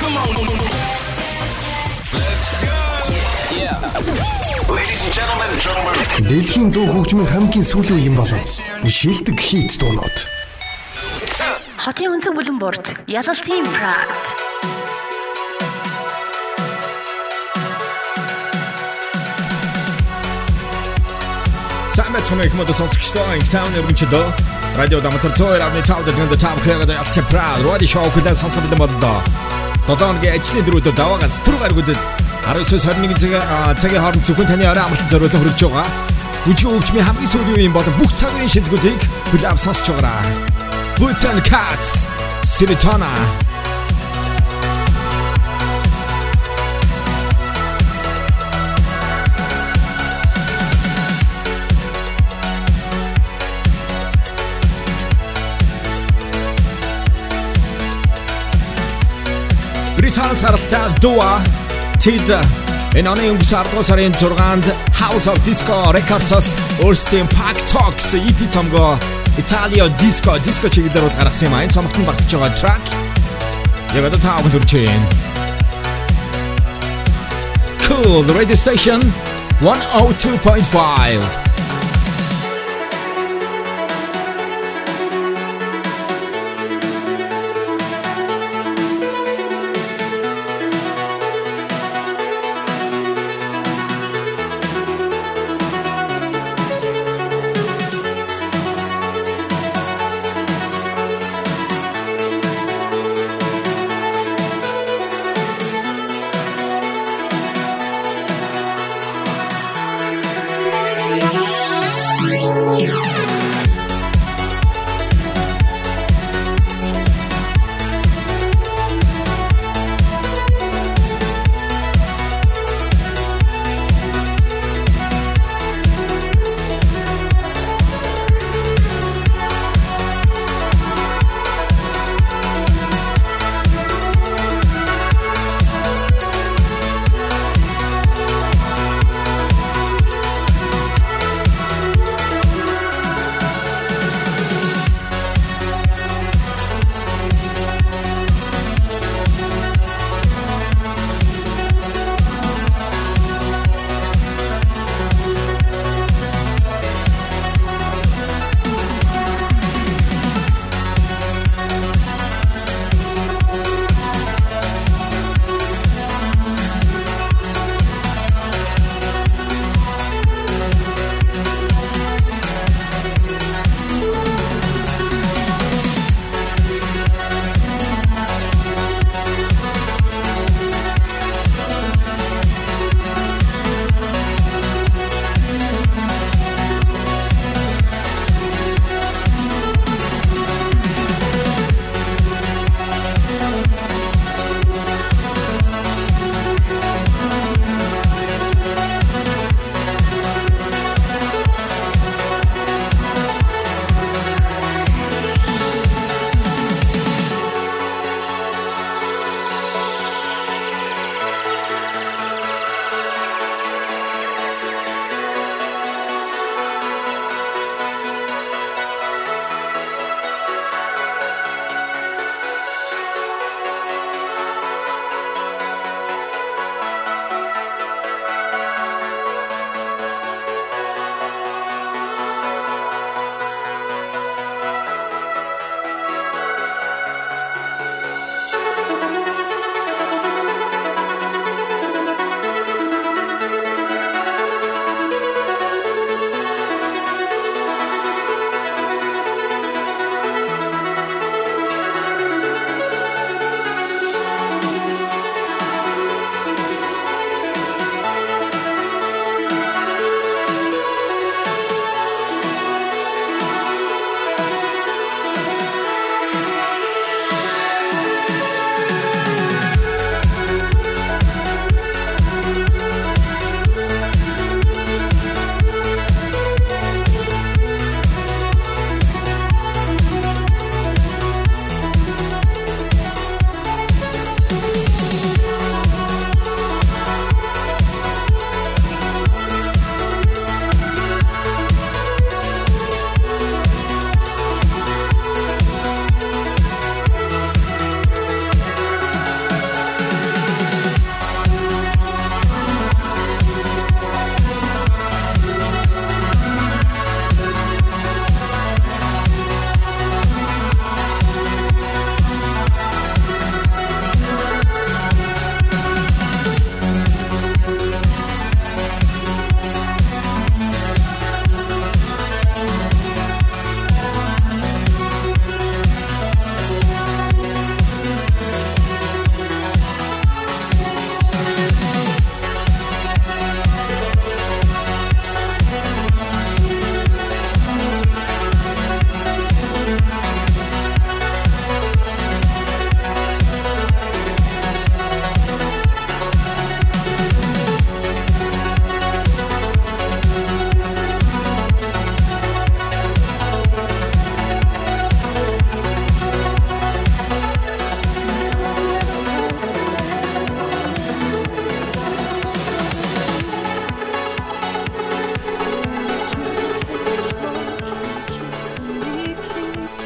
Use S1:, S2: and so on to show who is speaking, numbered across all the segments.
S1: come on, come on. Let's go. Yeah. Дэлхийн дуу хөгжмийн хамгийн сүүлийн юм болов. Шилдэг хит дуунууд.
S2: Хотын өнцөг бүлэн борт ялалтын прад.
S3: Самэт цомыг мод сонсогчдоо интаун өргөнчлөө. Радио Дамтар 102.5 дэлгэнд тав хэрэг ялалтын прад. Роди шоу хүлэн сонсох бэлэн боллоо. 7 хоногийн ажлын дөрөвдөр даваагаас пүр гаргуудад 19-21 цагийн хооронд зөвхөн таны орой амралт зориулан хүргэж байгаа. Бүжгийн хөгжмийн хамгийн сүүлийн үеийн болон бүх цагийн шилдэгүүдийг хүлээв сонсож байгаа. Boots and Cats, Siritana Британий саралтай Dua Tid энэ оны өнгөрсөн 10 сарын 6-нд House of Disco Records-ос өөрсдийн Pack Talks EP цомгоо Italia Disco Disco чиглэлээр бол гаргасан юм. Энэ цомогт нь багтж байгаа track яг одоо таавал хүрч байна. Cool Radio Station 102.5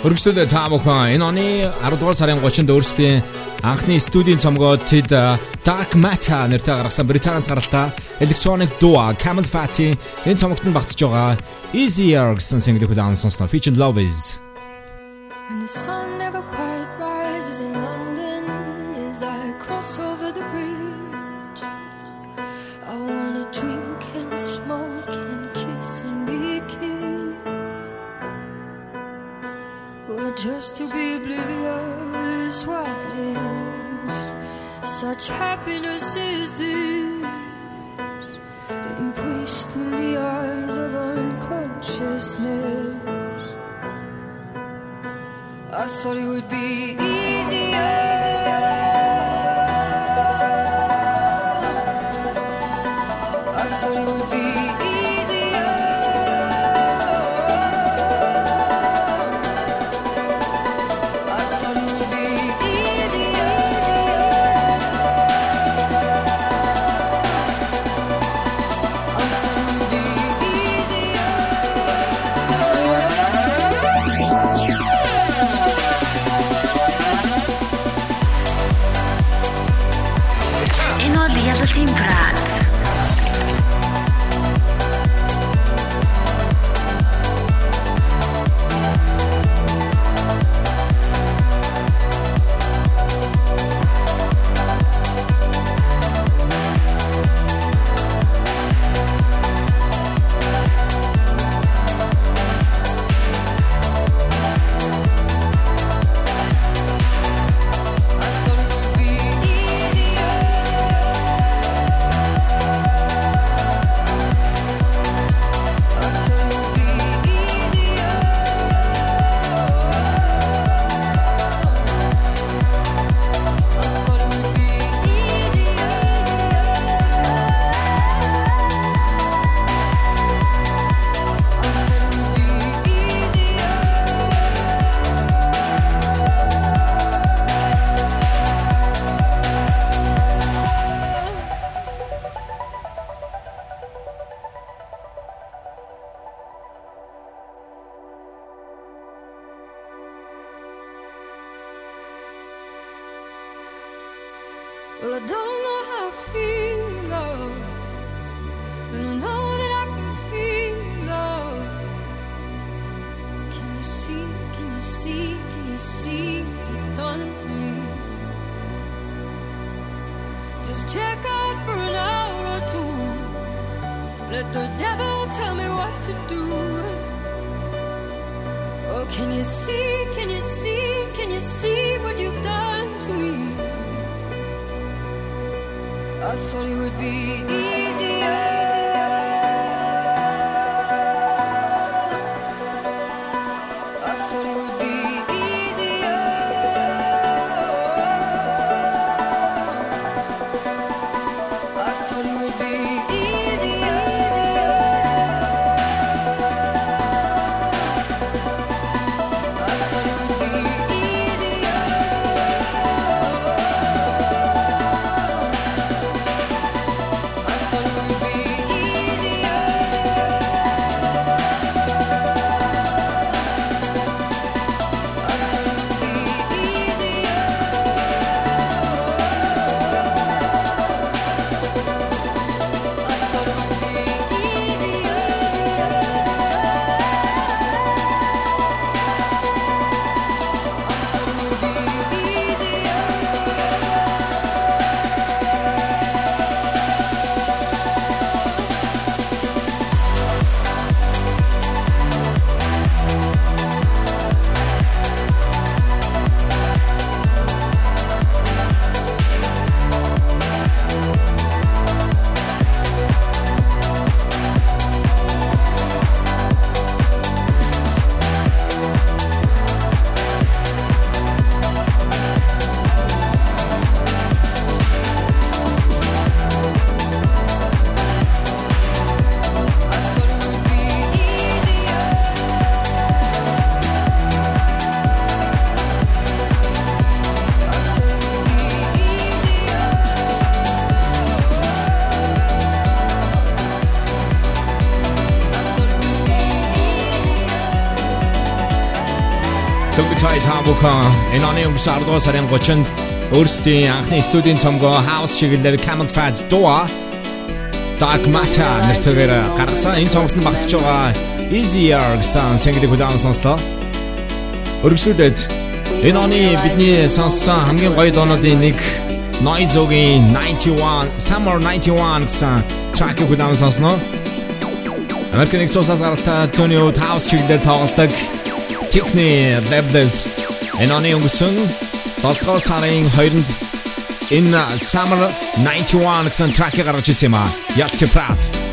S3: Хөргөжлөл та бүхэн. Энэ оны 10 дугаар сарын 30-нд өөрсдийн анхны студийн цомгоо Tid Dark Matter нэртэй гаргасан Британаас гаралтай Electronic Duo Camel Fatty энэ цомогт нь багтж байгаа Easier гэсэн single-ийг хүлээн
S4: авсан сонсно. Feature Love is.
S3: Дөнгөж цай та бүхэн энэ оны өнгөрсөн 10 дугаар сарын 30-нд өөрсдийн анхны студийн цомгоо House чиглэлээр Camel Fat Dua Dark Matter нэртэйгээр гаргасан энэ цомгт багтж байгаа Easier гэсэн single-ийг удаан сонслоо. Өргөжлүүлээд энэ оны бидний сонссон хамгийн гоё доонуудын нэг Noizoгийн 91 Summer 91 гэсэн track-ийг удаан сонсноо. Америкийн нэгэн улсаас гаралтай Tony House чиглэлээр тоглодог Techni Labels энэ оны өнгөрсөн 7 дугаар сарын 2-нд энэ Summer 91 гэсэн track-ийг гаргаж ирсэн юм а. Ялти Прат.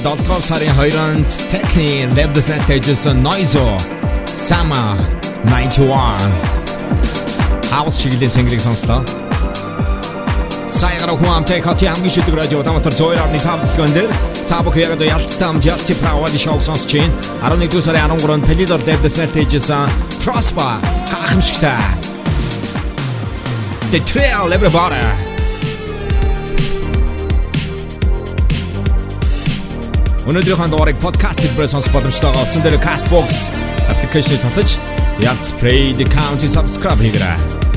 S3: 7-р сарын 2-нд Techni Lab the Snack Tageson Noizo Sama 91 House чиглэлийн single-ийг сонслоо. Сайгара хүн амтай хот хамгийн шилдэг радио Улаанбаатар 102.5 дэлгэн дээр та бүхэн яг одоо ялцтай хамт ялцтай правали шоуг сонсож байна. 11-р сарын 13-нд Palidor Lab the Snack Tageson Prosper гахамшигтай. The trail everybody Өнөөдрийнхөө дугаарыг подкаст хэлбэрээр сонсох боломжтой байгаа. Утсан дээр Castbox аппликейшнийг татаж Ялц Play the County subscribe хийгээрэй.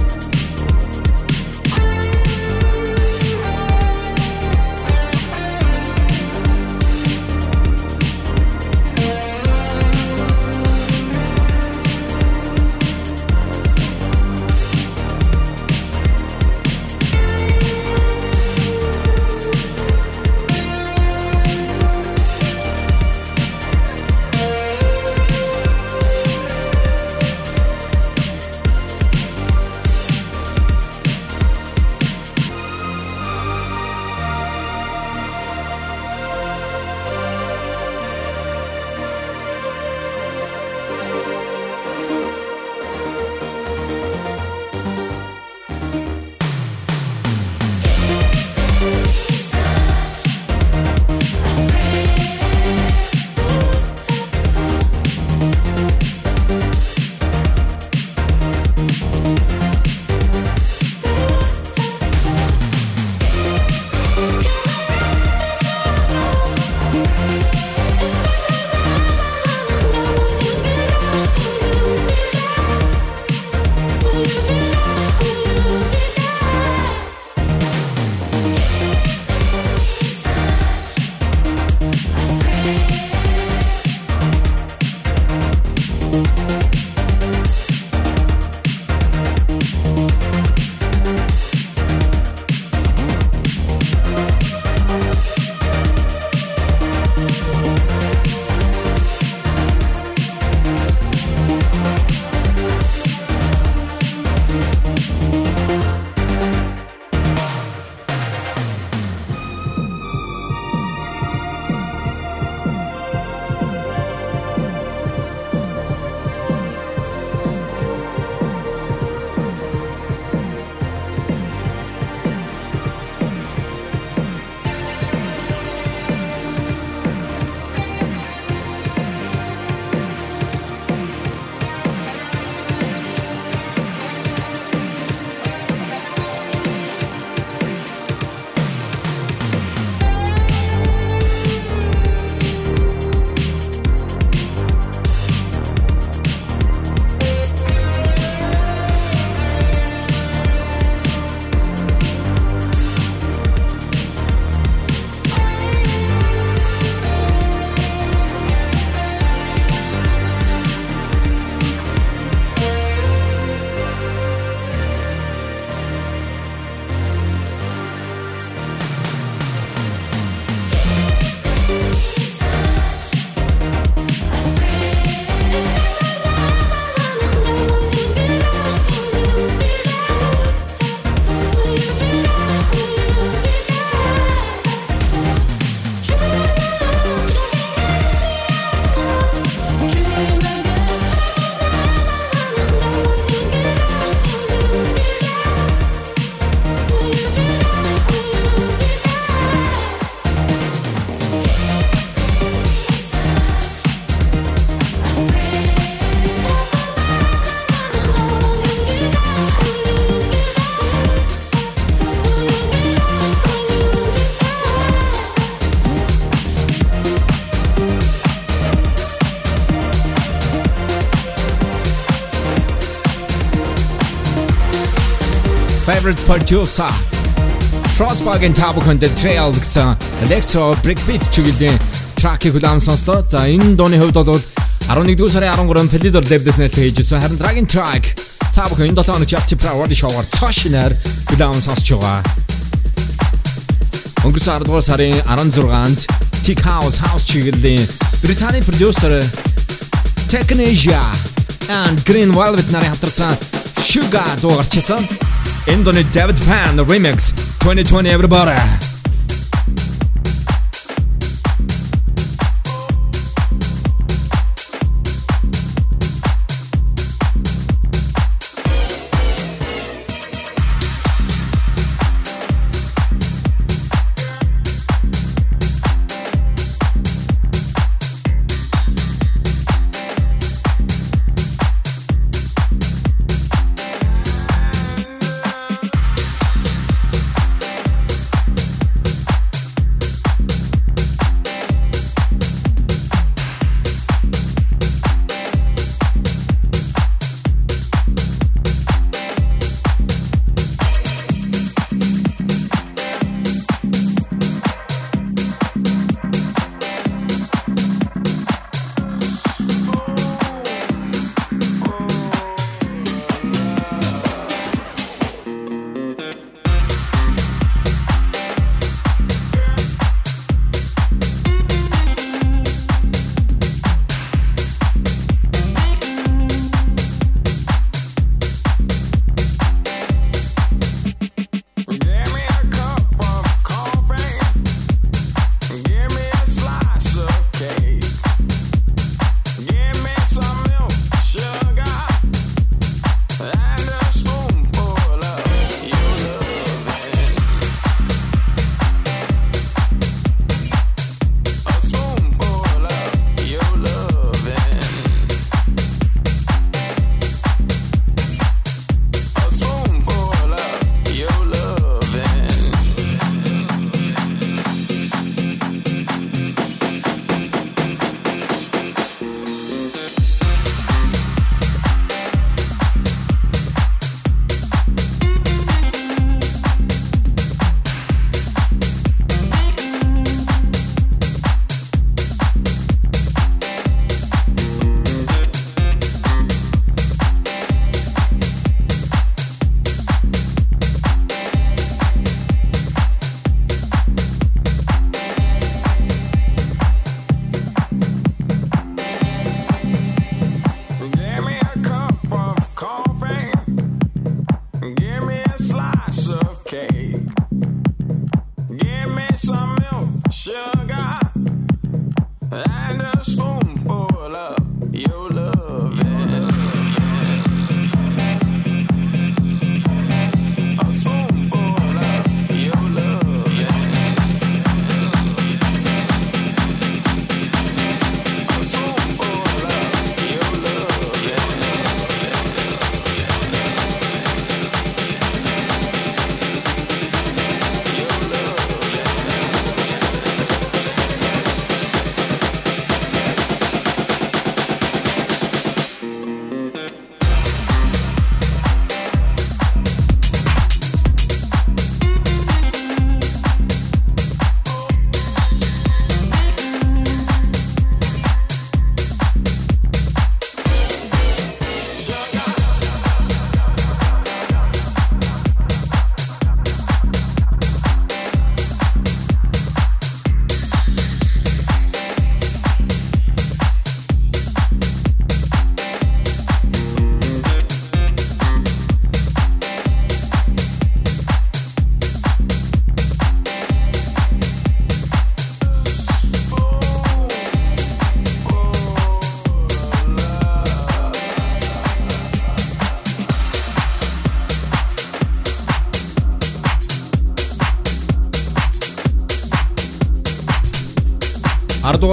S5: Favorite producer Frostbug-ын Tabo Content Trail гэсэн electro breakbeat чиглэлийн track-ийг хүлээн сонслоо. За энэ дууны хувьд бол 11-р сарын 13-нд Polydor Label-ээс нэлээд хийжсэн. Харин Dragon Track Tabo энэ 7 хоног Chapter Priority Show-аар цаашнаар хүлээн сонсч байгаа. Өнгөрсөн 10-р сарын 16-нд Tech House House чиглэлийн Британий продюсер Technesia and Green Velvet нарын хамтарсан Sugar дуу гарчсан. Энэ Indonesian David Pan remix. 2020 everybody.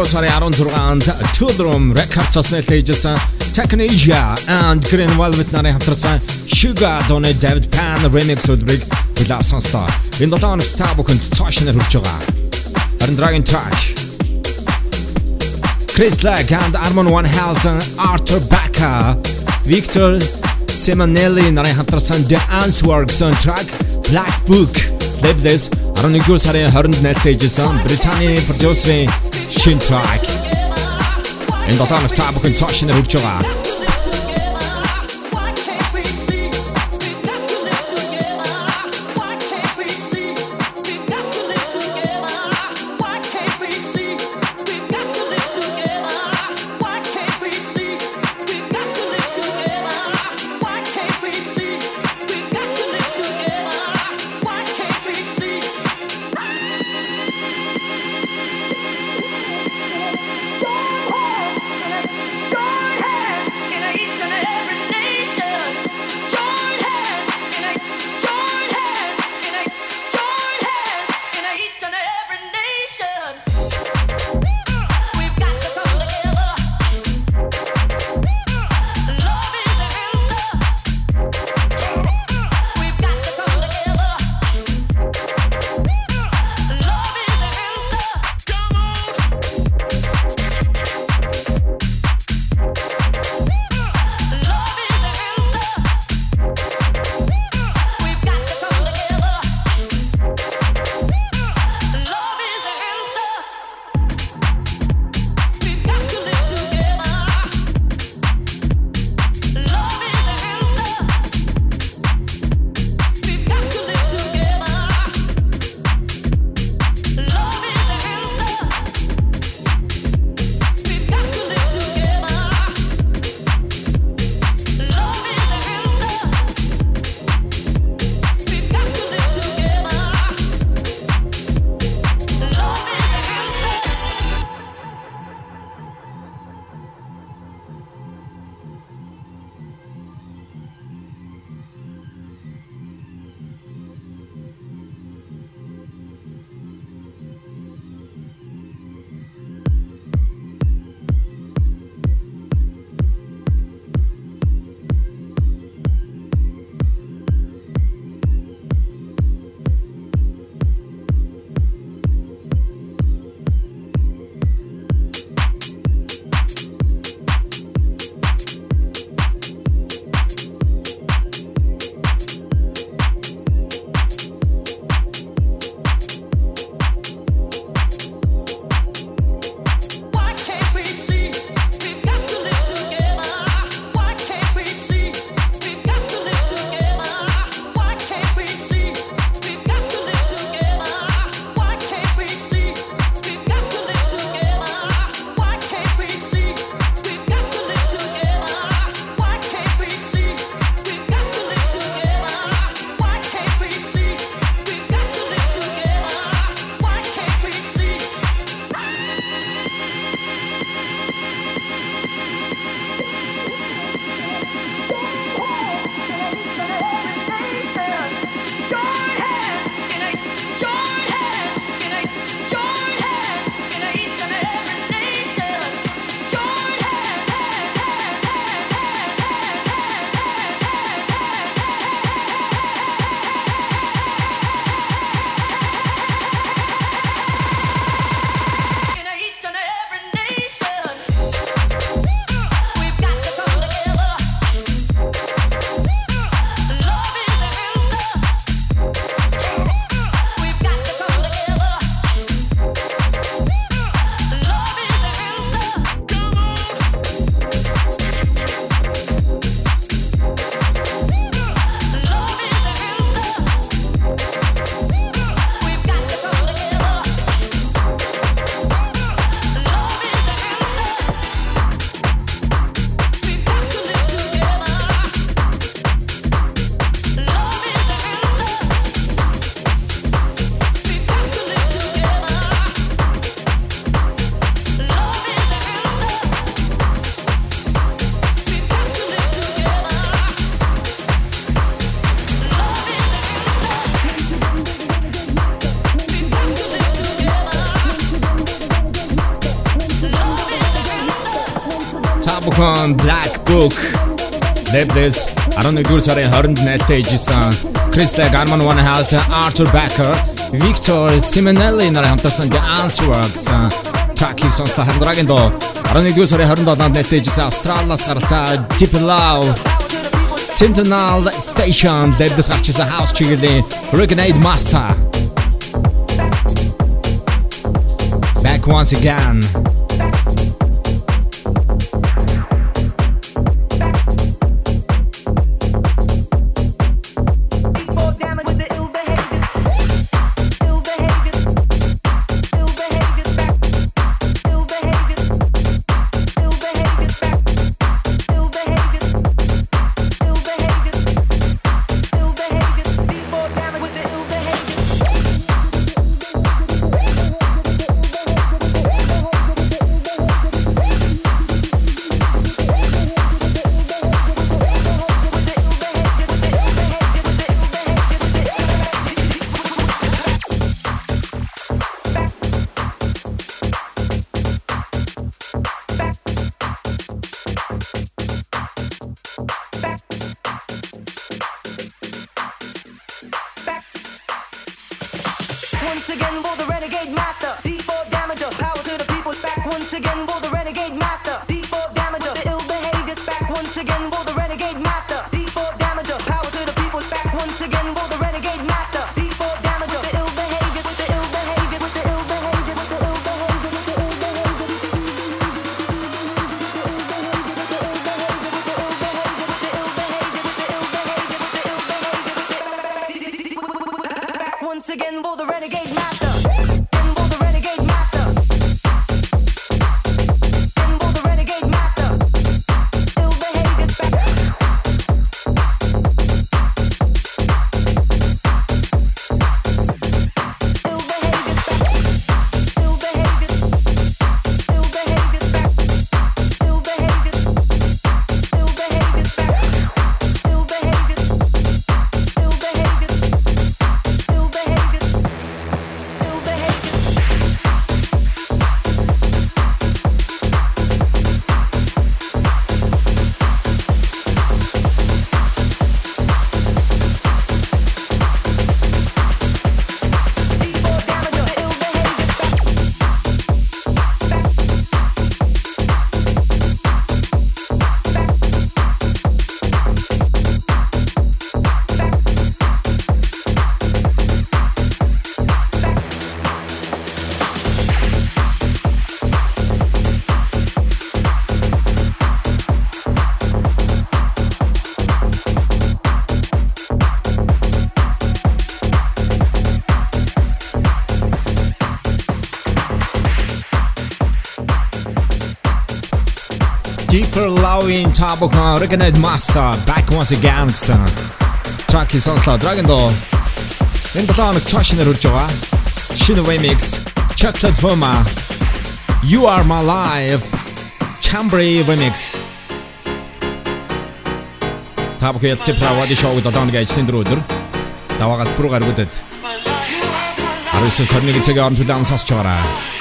S5: Дугаар сарын 16-нд Children Records-аас нэлээжсэн Technesia and Green Velvet нарын хамтарсан Sugar Donny David Pan remix үлбэг билав сонслоо. Энэ 7 хоногт та бүхэнд цаашнаар хүрч байгаа. Харин Dragon Track Chris Lack and Armon Van Helden, Arthur Backer, Victor
S3: Simonelli нарын хамтарсан The Answer гэсэн track Black Book Labels 11 сарын 20-нд нээлттэй ижсэн Британий продюсерийн шин track. Энэ дотоонос та бүхэн цааш нэр хурж байгаа. Labels 11-р сарын 20-нд нээлттэй ижсэн Chris Leg, Arman Van Helden, Arthur Backer, Victor Simonelli нарын хамтарсан The Answer гэсэн track-ийг сонслоо харин дараагийн доо 11-р сарын 27-нд нээлттэй ижсэн Австралиас гаралтай Deep Love
S6: Sentinel Station лэбдэс гарчсан house чиглэлийн Regnade Master. Back once again. Love-ийн та бүхэн Regnade Master Back Once Again гэсэн track сонслоо. Dragon Doll. Энэ болон чашнэр үрж байгаа. Шинэ remix Chocolate Foma You Are My Life Chambray remix. Бүхэн ялцээ правади шоуг долооныг ажлын дөрөв өдөр. Даваагаас пүр гаргуудад 19-21 цагийн орон төлөв сонсож байгаарай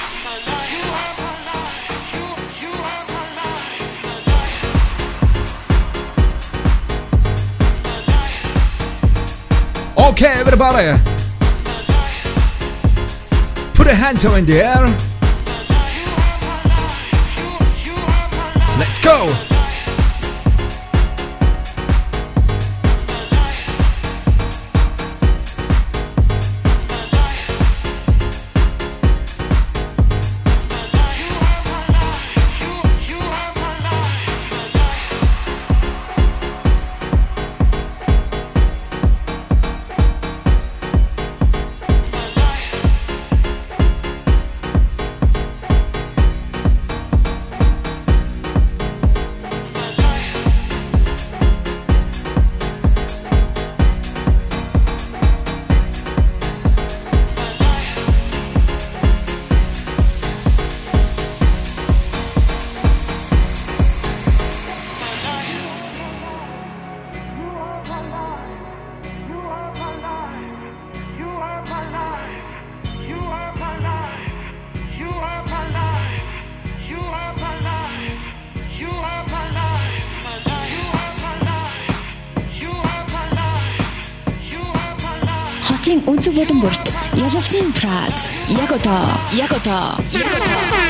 S6: about it? Put a hand in the air.
S2: Бүрт ялалтын прад яг одоо яг одоо яг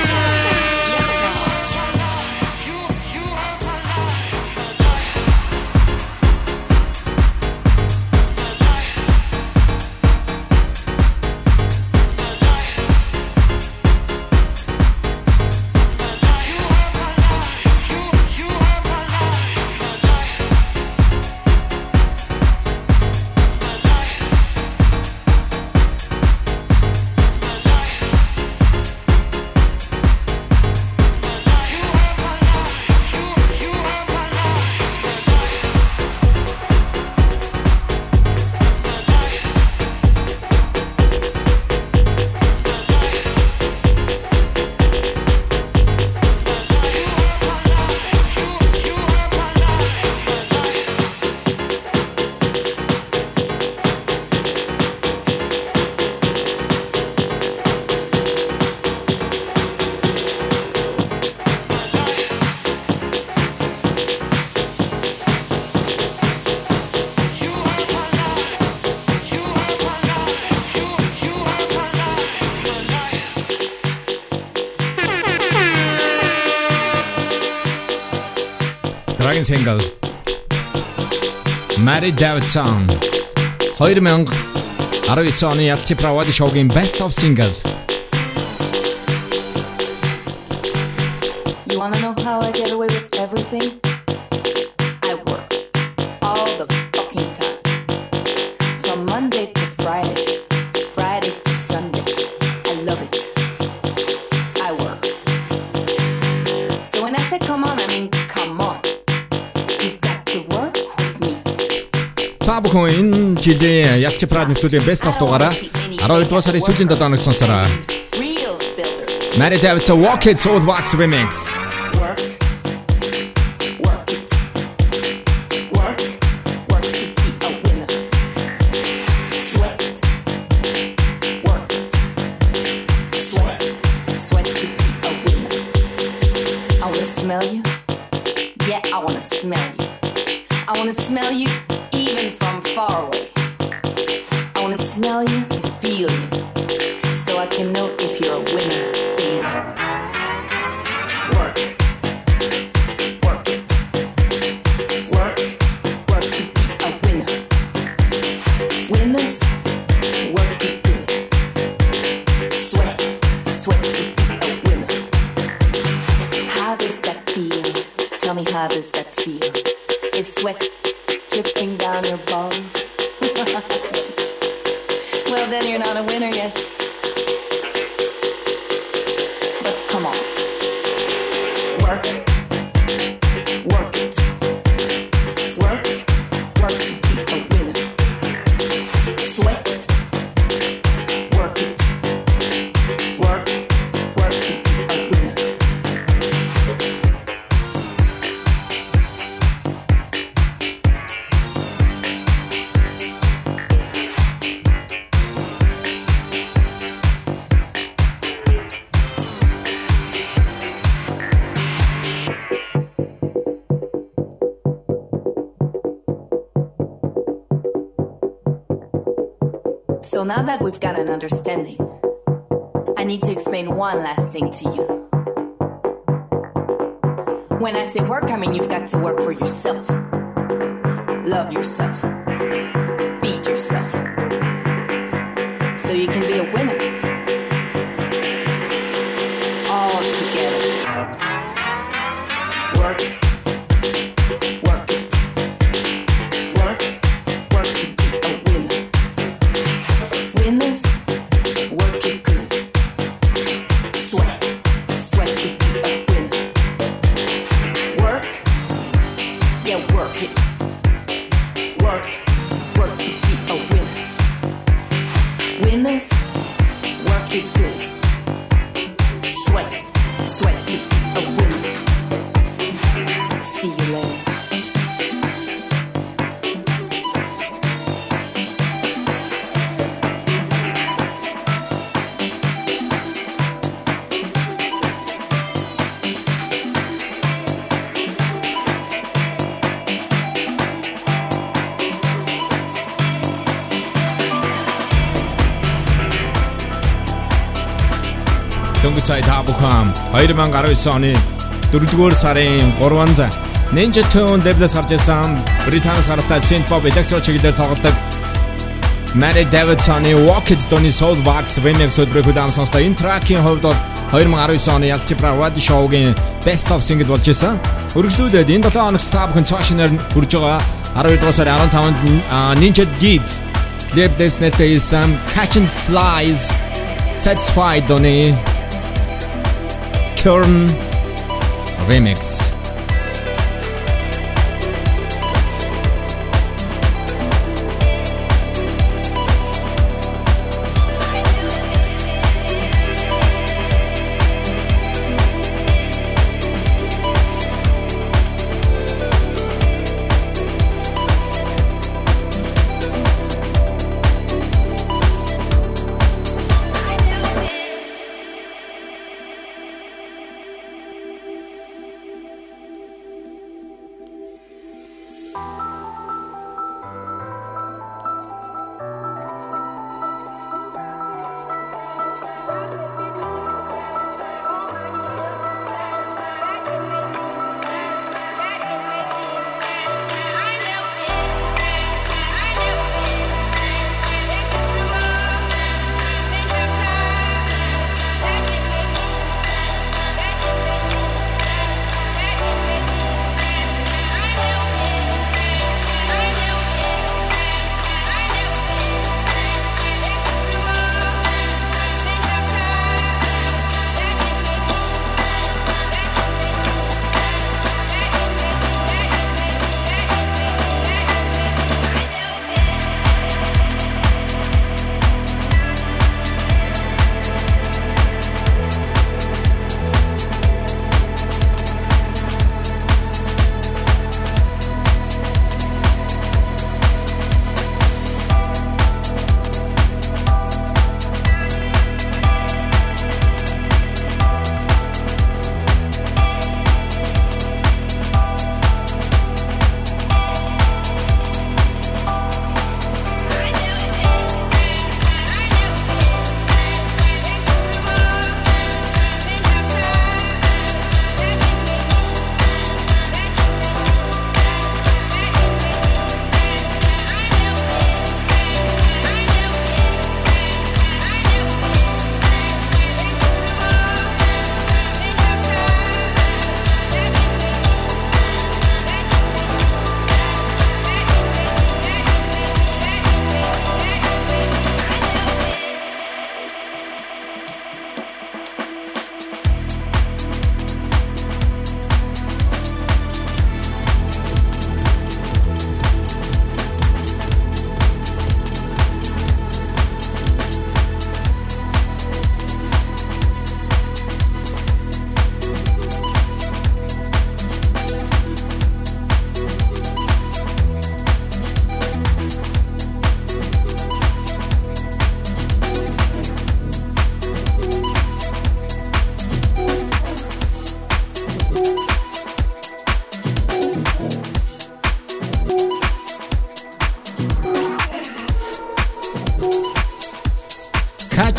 S6: single. Mary Davidson. 2019 оны Ялти Правади шоугийн Best of Single. жилийн Ялчи Прад нөхцөлийн Best of дугаараа 12 дугаар сарын сүүлийн 7 хоног сонсороо. Mary David's Walk It Soul Wax Remix.
S3: winners, work it good. Sweat, sweat to be a winner.
S6: дөнгөж цай таабухам 2019 оны 4-р сарын 3-нд Ninja Tune лейблээс гарч ирсэн Британи саралтай synth pop electro чиглэлээр тоглодог Mary Davidson-ы Walk It Down-ы Soul Wax remix-д бүрхүүлэн сонслоо. Энэ track-ийн хувьд бол 2019 оны Ялтипра Radio Show-гийн Best of single болж ирсэн. Үргэлжлүүлээд энэ 7 хоногт та бүхэн цаашнаар хүрж байгаа 12 дугаар сарын 15-нд Ninja Deep лейблээс нэлтэй хэлсэн Catch and Flies Satisfied-ны Kern Remix.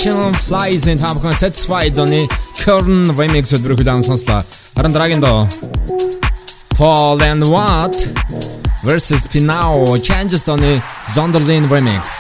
S7: Action Flies-ийн та бүхэн Satisfied the Current Remix Paul and Watt versus Pinao Changes Zonderlin Remix.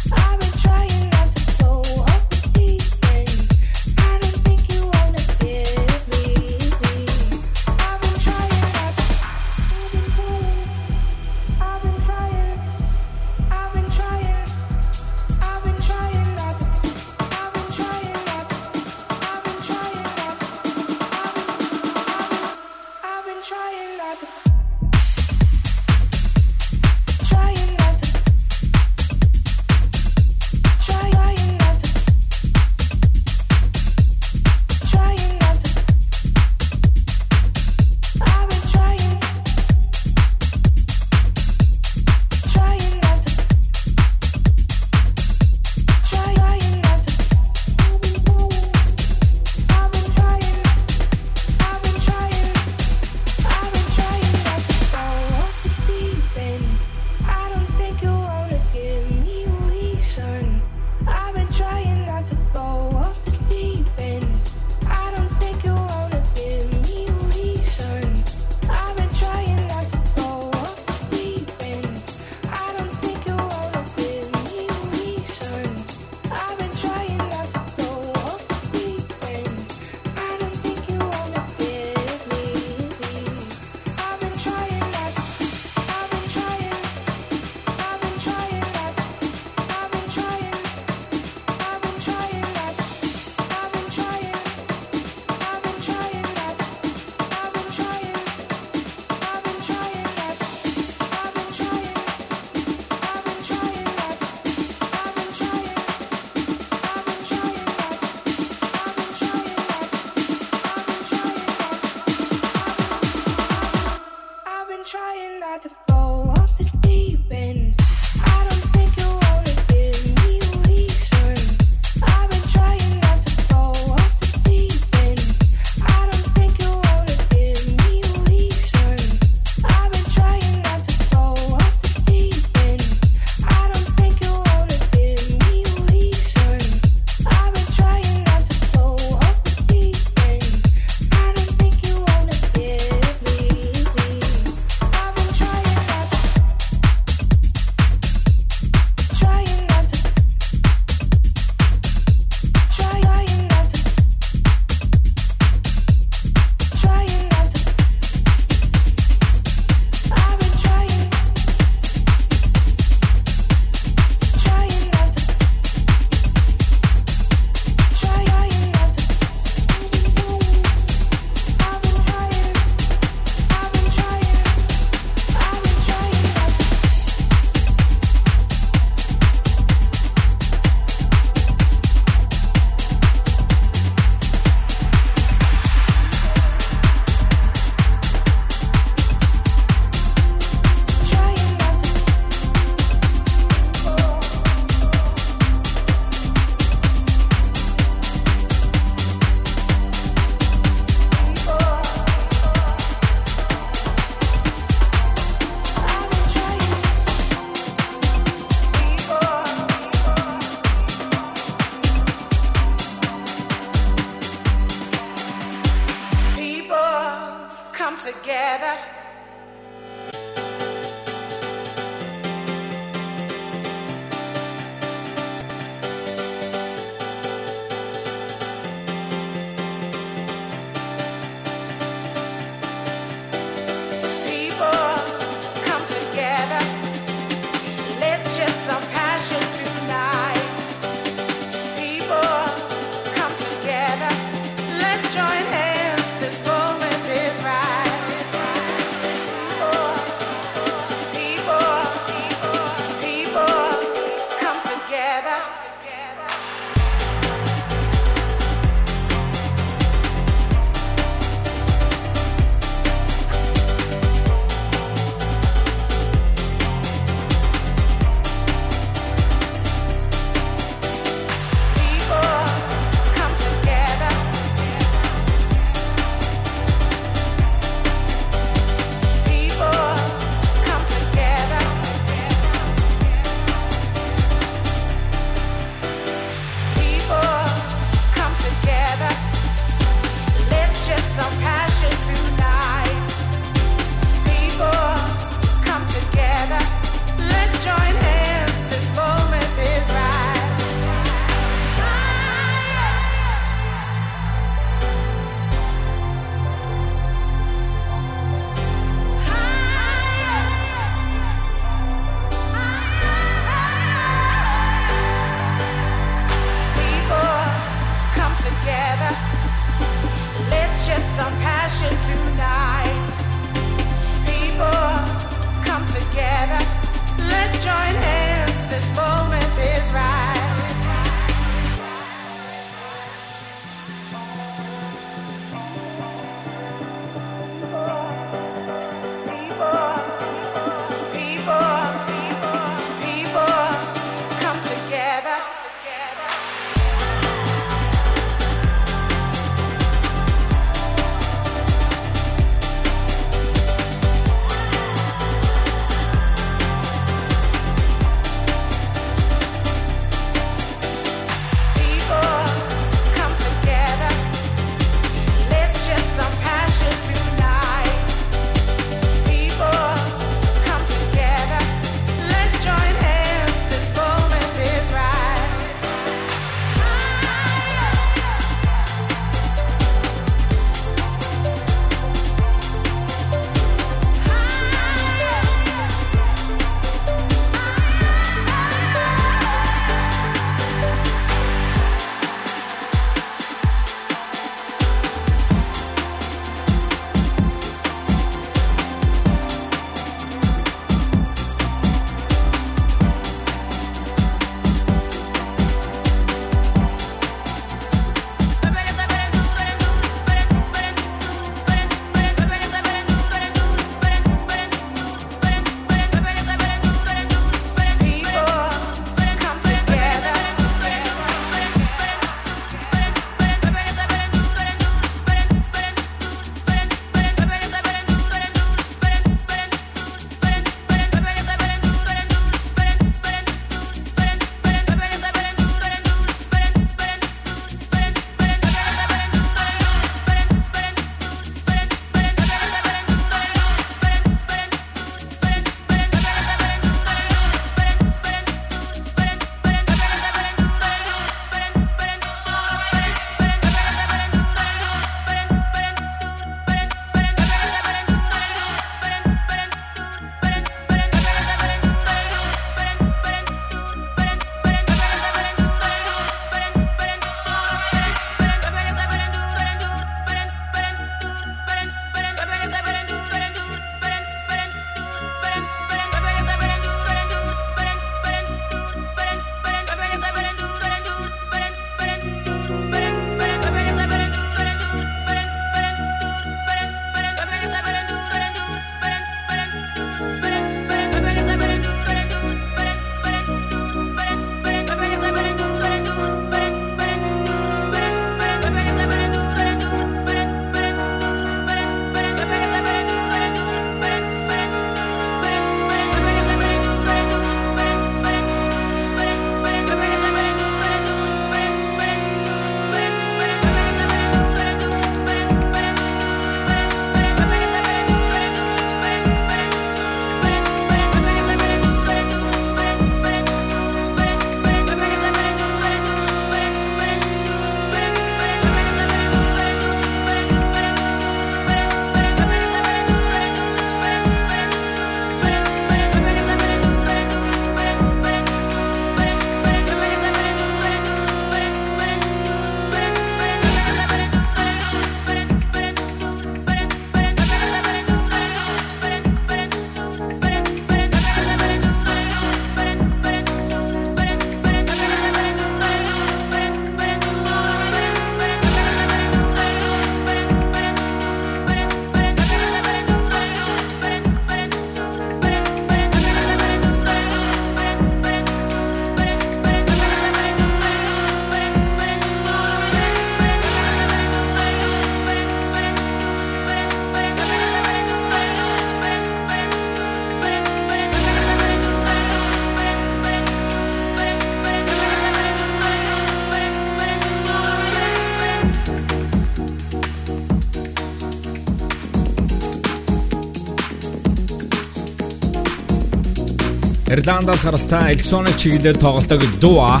S3: Ирландаас гаралтай электроник чиглэлээр тоглодог Dua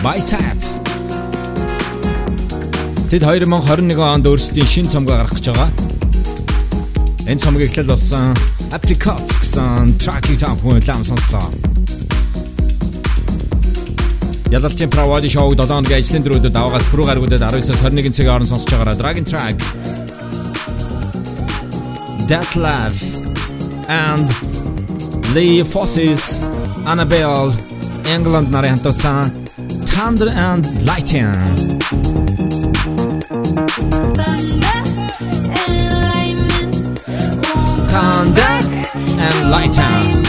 S3: Bicep Тэд 2021 онд өөрсдийн шинэ цомгоо гаргах гэж байгаа. Энэ цомог эхлэл болсон Apricots гэсэн track-ийг таах хүн лам сонслоо.
S7: Ялалтын Pravadi Show 7 хоногийн ажлын дөрөвдөд даваагаас пүрэв гаргуудад 19-с 21 цагийн хооронд сонсож байгаараа Dragon Track That Love and Lee Fosses Annabelle England нарын хамтарсан Thunder and Lightning Thunder and Lightning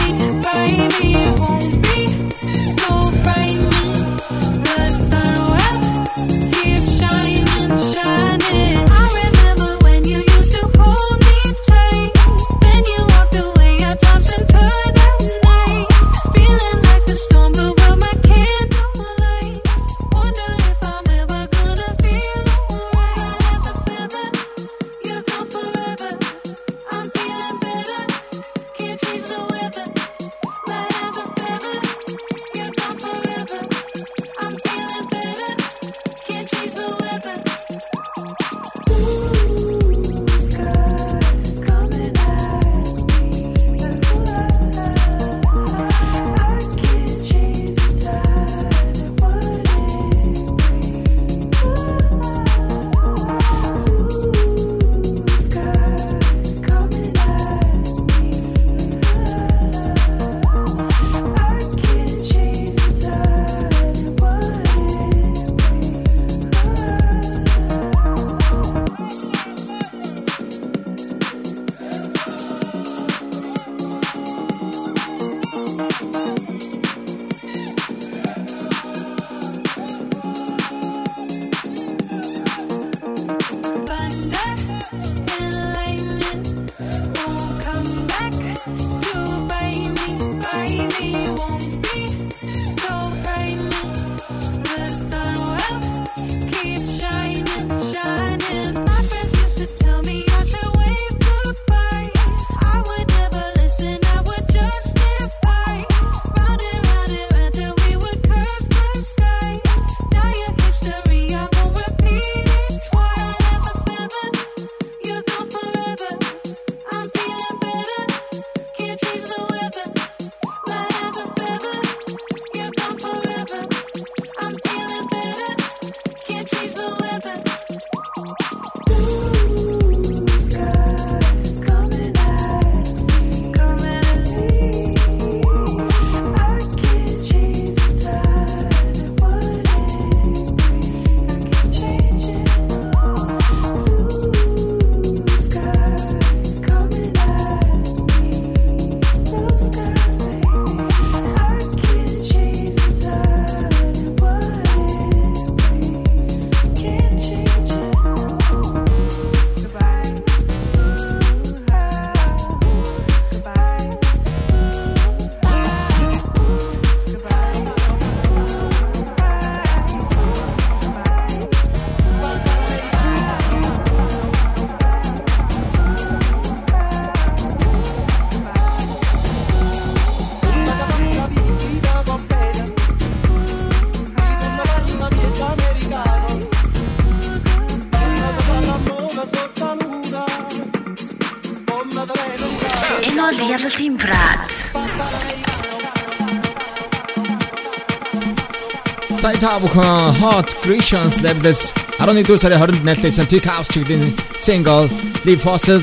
S7: бүхэн Hot Christians Levels 11 сарын 20-нд нээлттэйсэн Tick House чиглэлийн single Lee Fossil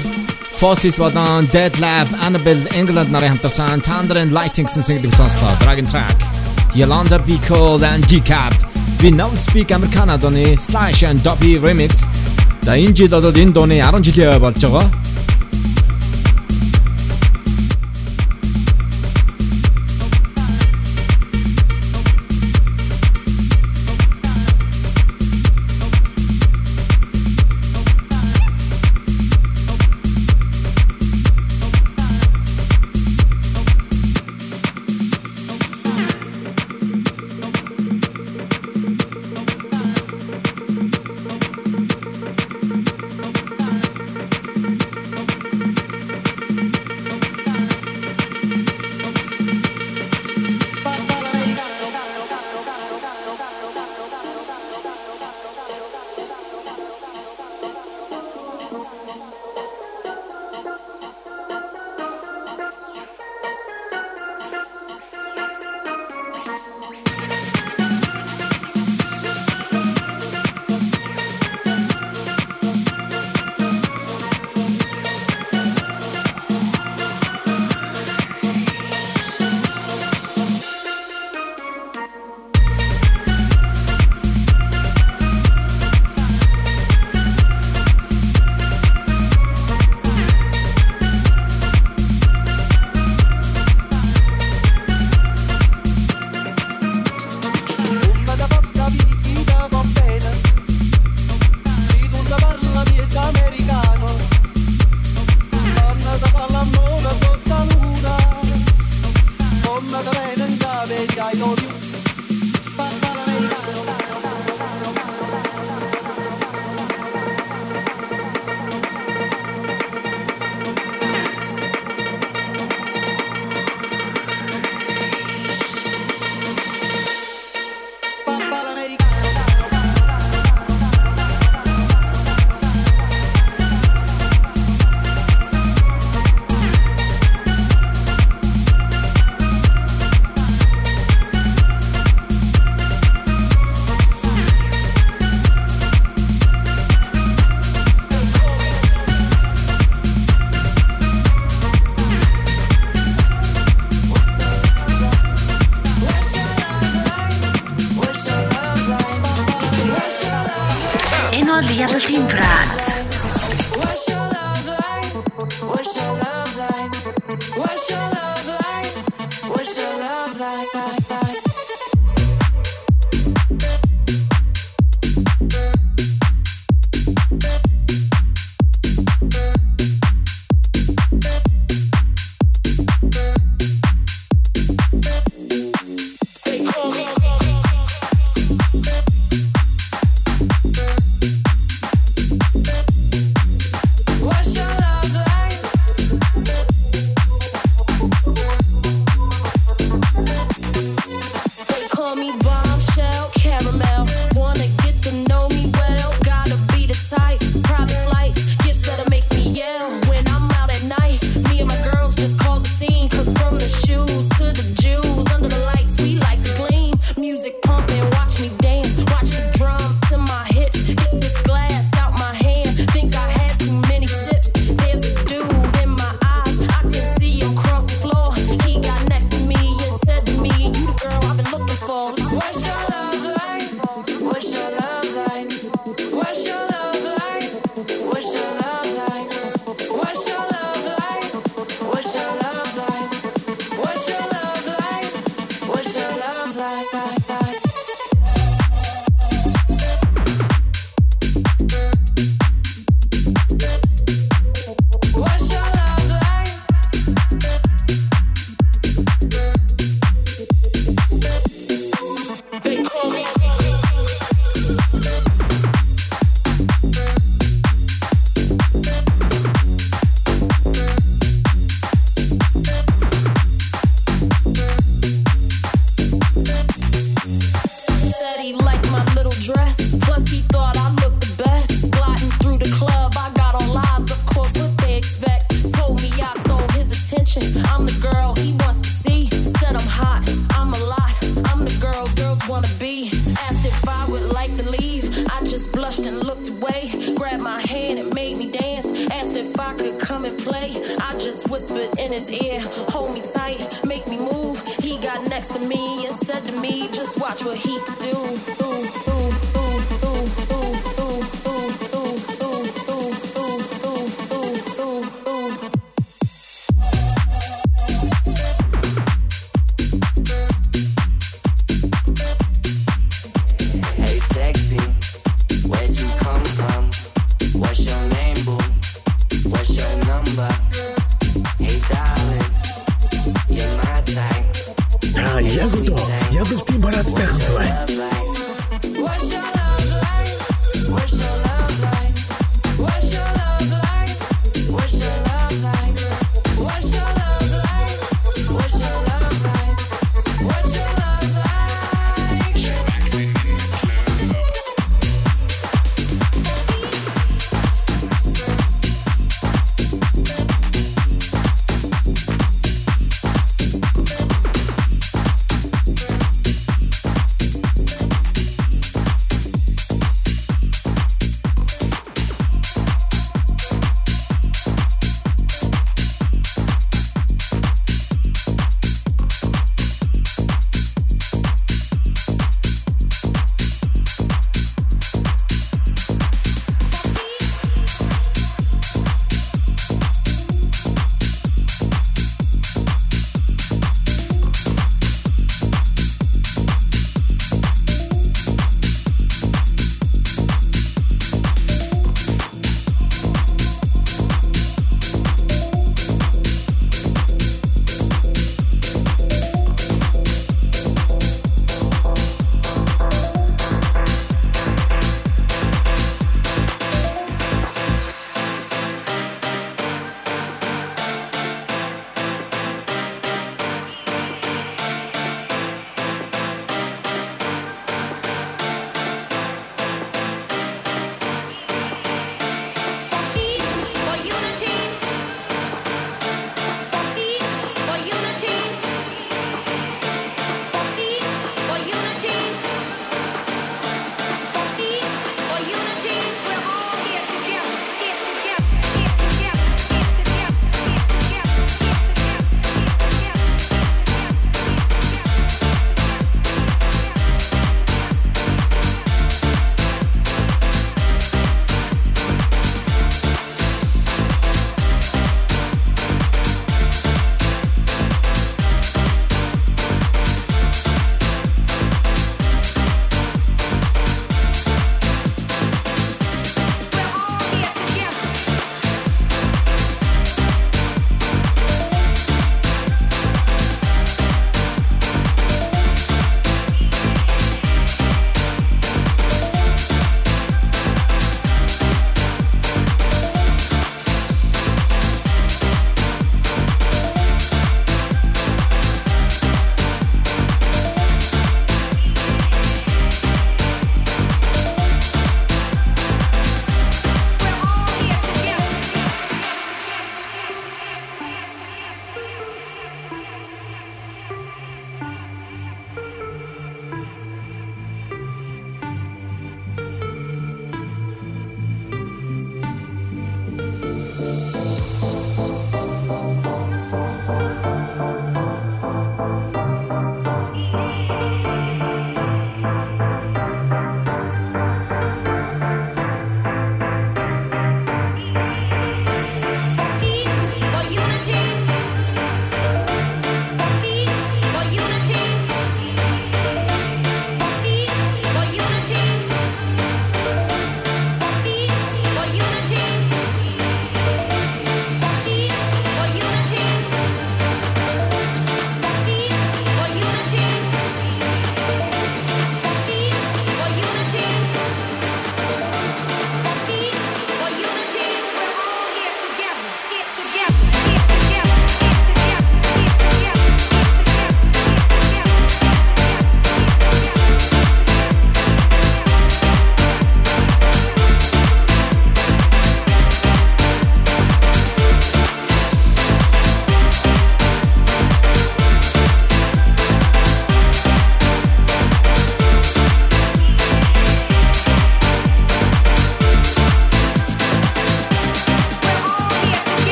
S7: Fossis болон Dead Lab Annabelle England нарын хамтарсан Thunder and Lightning гэсэн single сонслоо. Dragon Track. Yolanda Be Cool and Decap. We Now Speak Americana дууны Slash and Dobby Remix. За энэ жил бол энэ дууны 10 жилийн болж байгаа.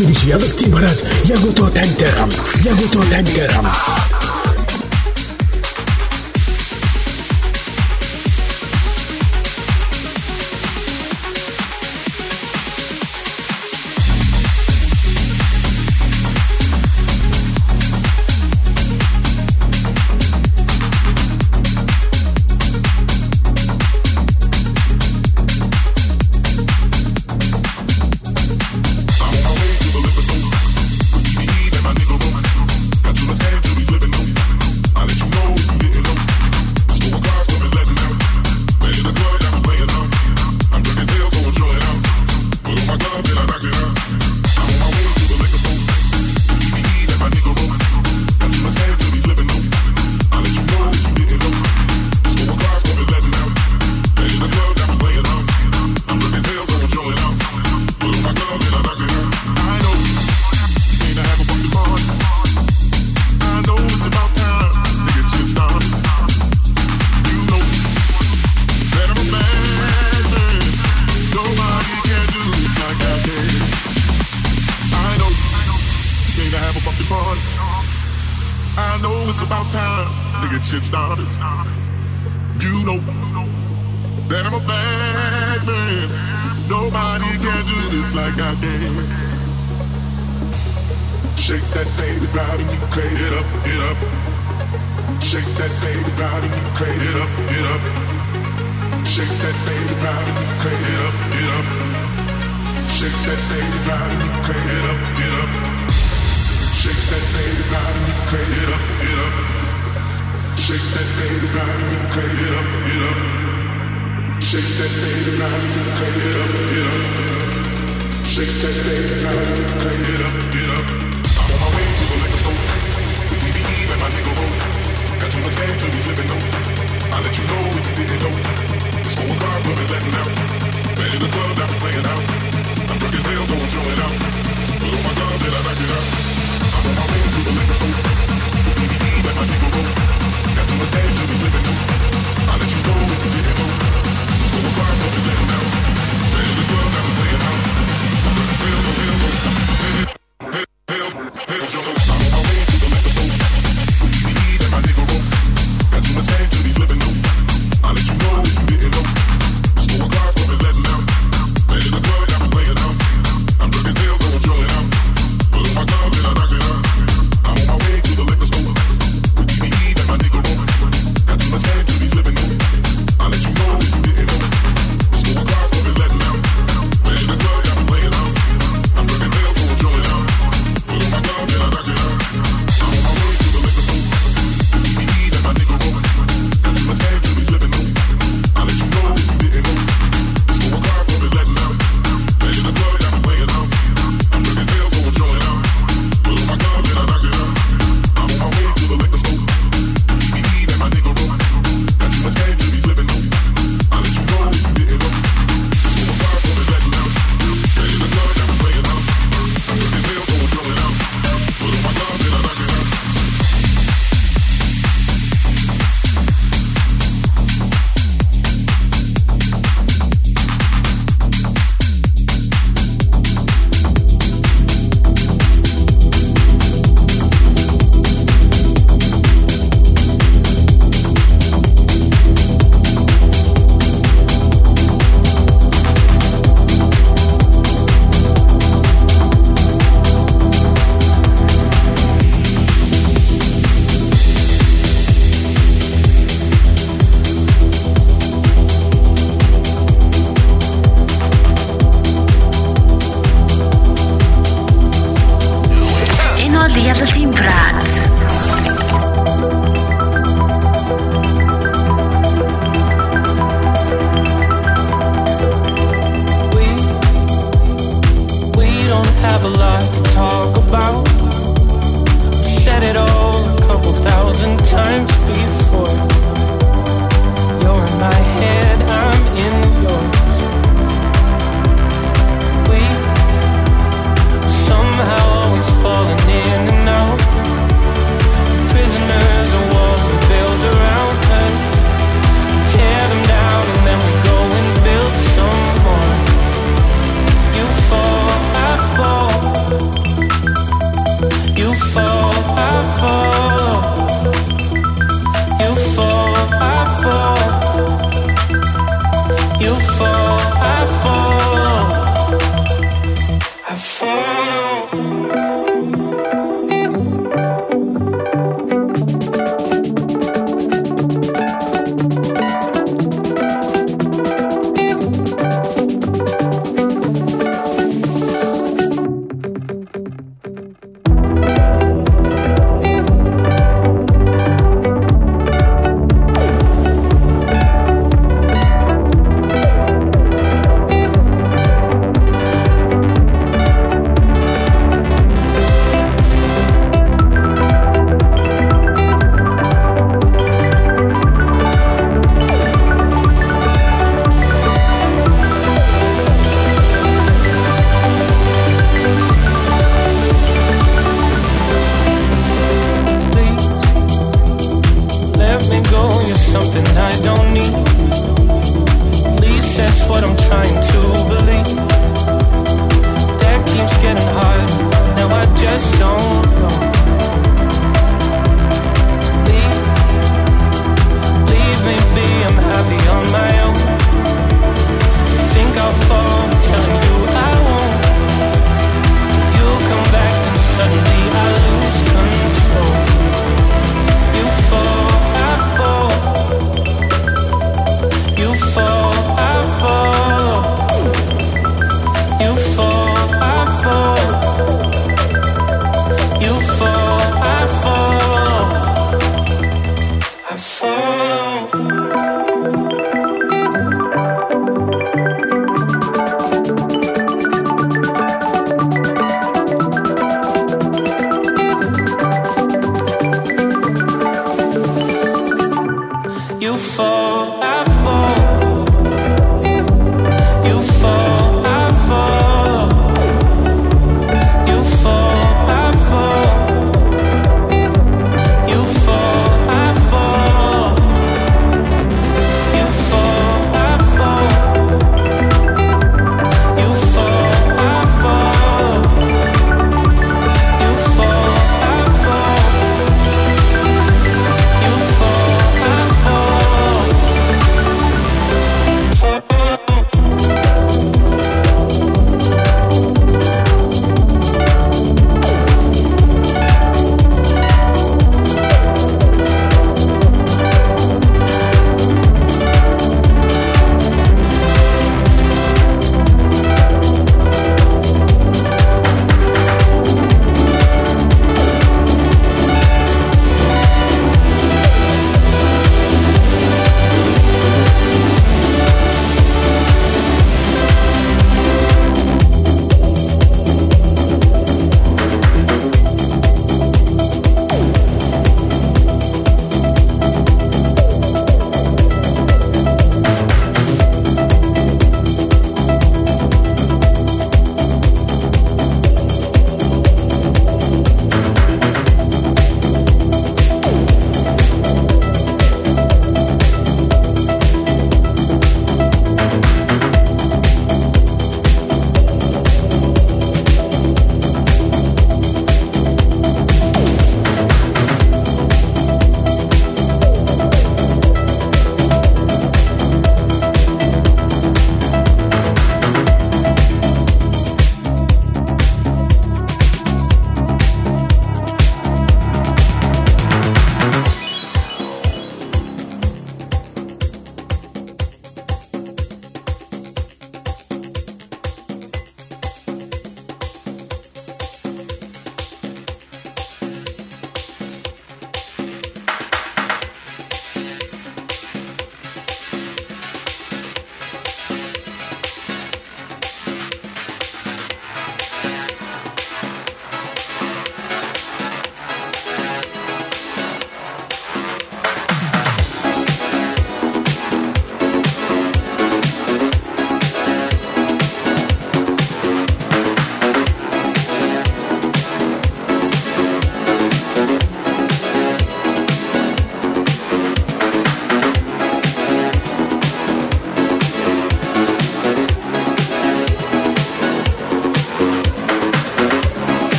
S2: Всевышний, я вас кибарат, я готов тентерам, я готов тентерам.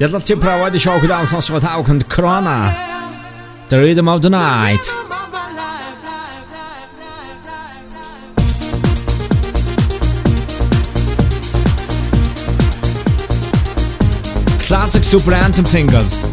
S2: يلا
S8: التبرا وادي شوك داون صوت هاوك اند Corona," The rhythm of the night classic super anthem single.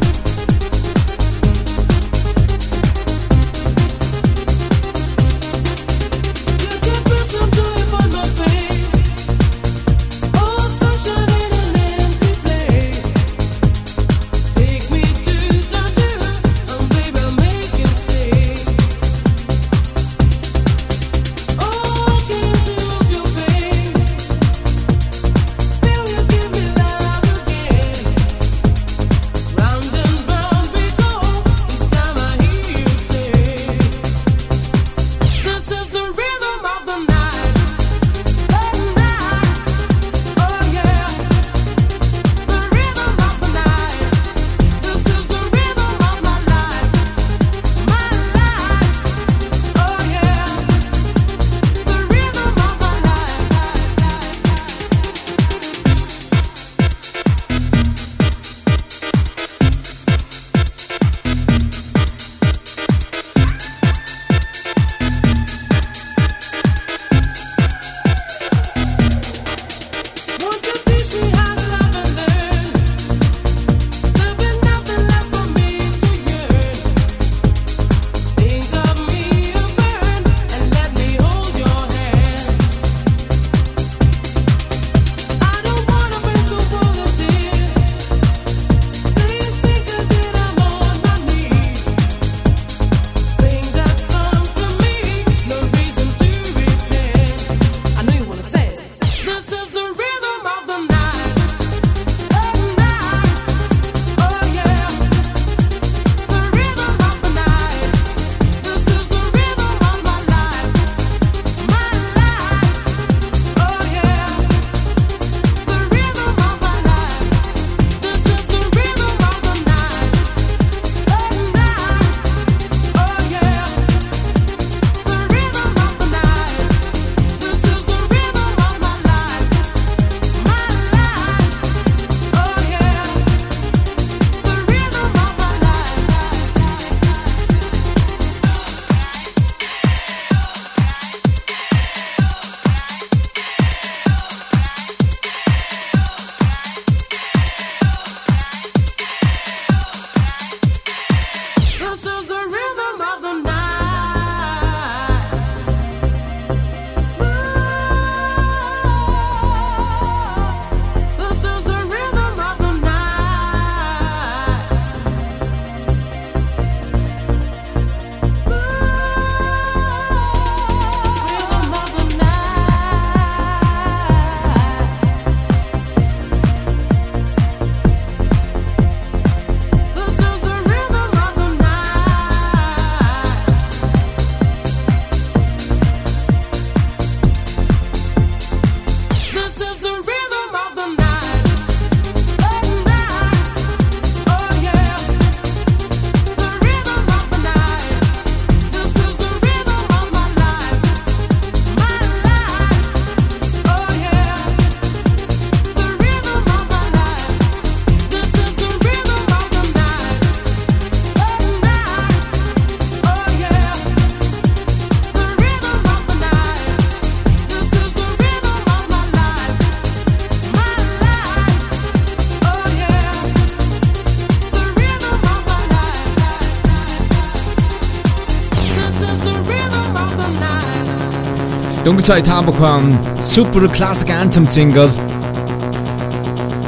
S8: Өнгөцөй таам бүхэн Super Classic Anthem single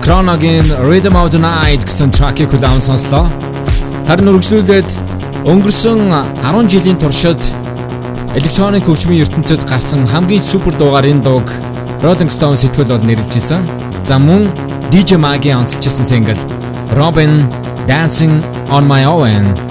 S8: Chronogen Rhythm of the Night гэсэн track-ийг хүлээн сонслоо. Харин үргэлжлүүлээд өнгөрсөн 10 жилийн туршид электроник хөгжмийн ертөнцид гарсан хамгийн супер дуугаар энэ дууг Rolling Stone сэтгүүл бол нэрлэжсэн. За мөн DJ Mag-ийн онцлжсэн single Robin Dancing on My Own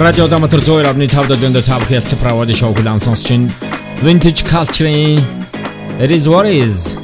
S9: Радио Даматар зөөр авны тавдалын дээр тав хэлт праводи шоу хүлэн сонсч байна. Vintage Culture-ийн It is what is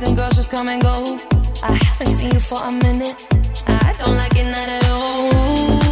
S10: Boys and girls just come and go. I haven't seen you for a minute. I don't like it not at all.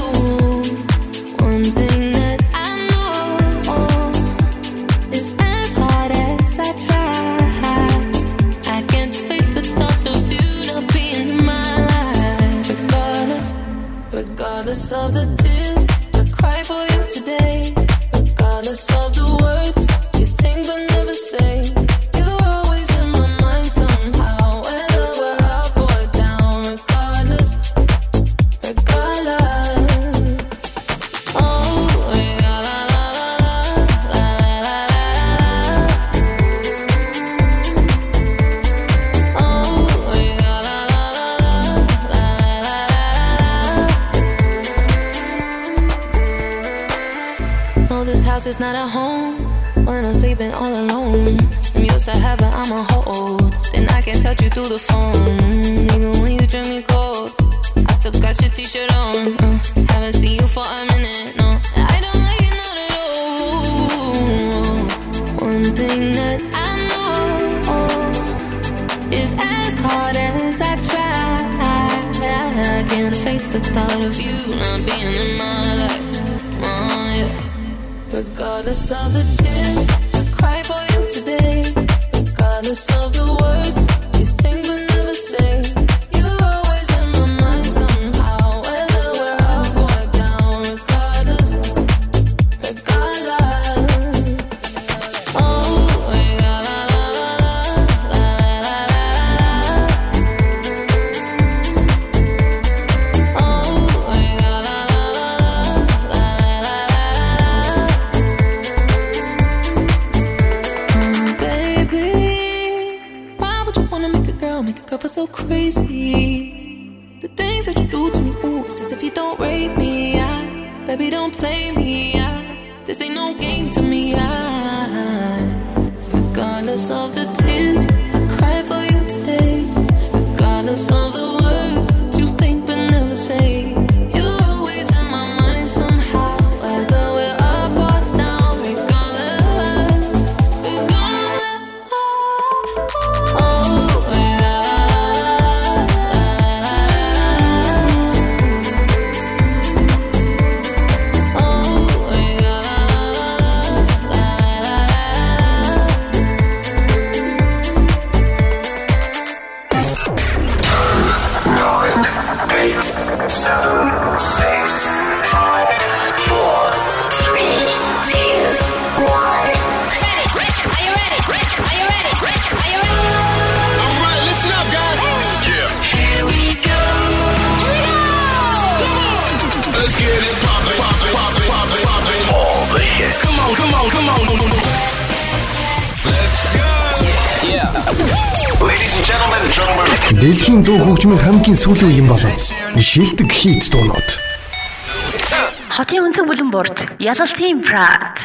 S2: Шилдэг хийт дуунууд.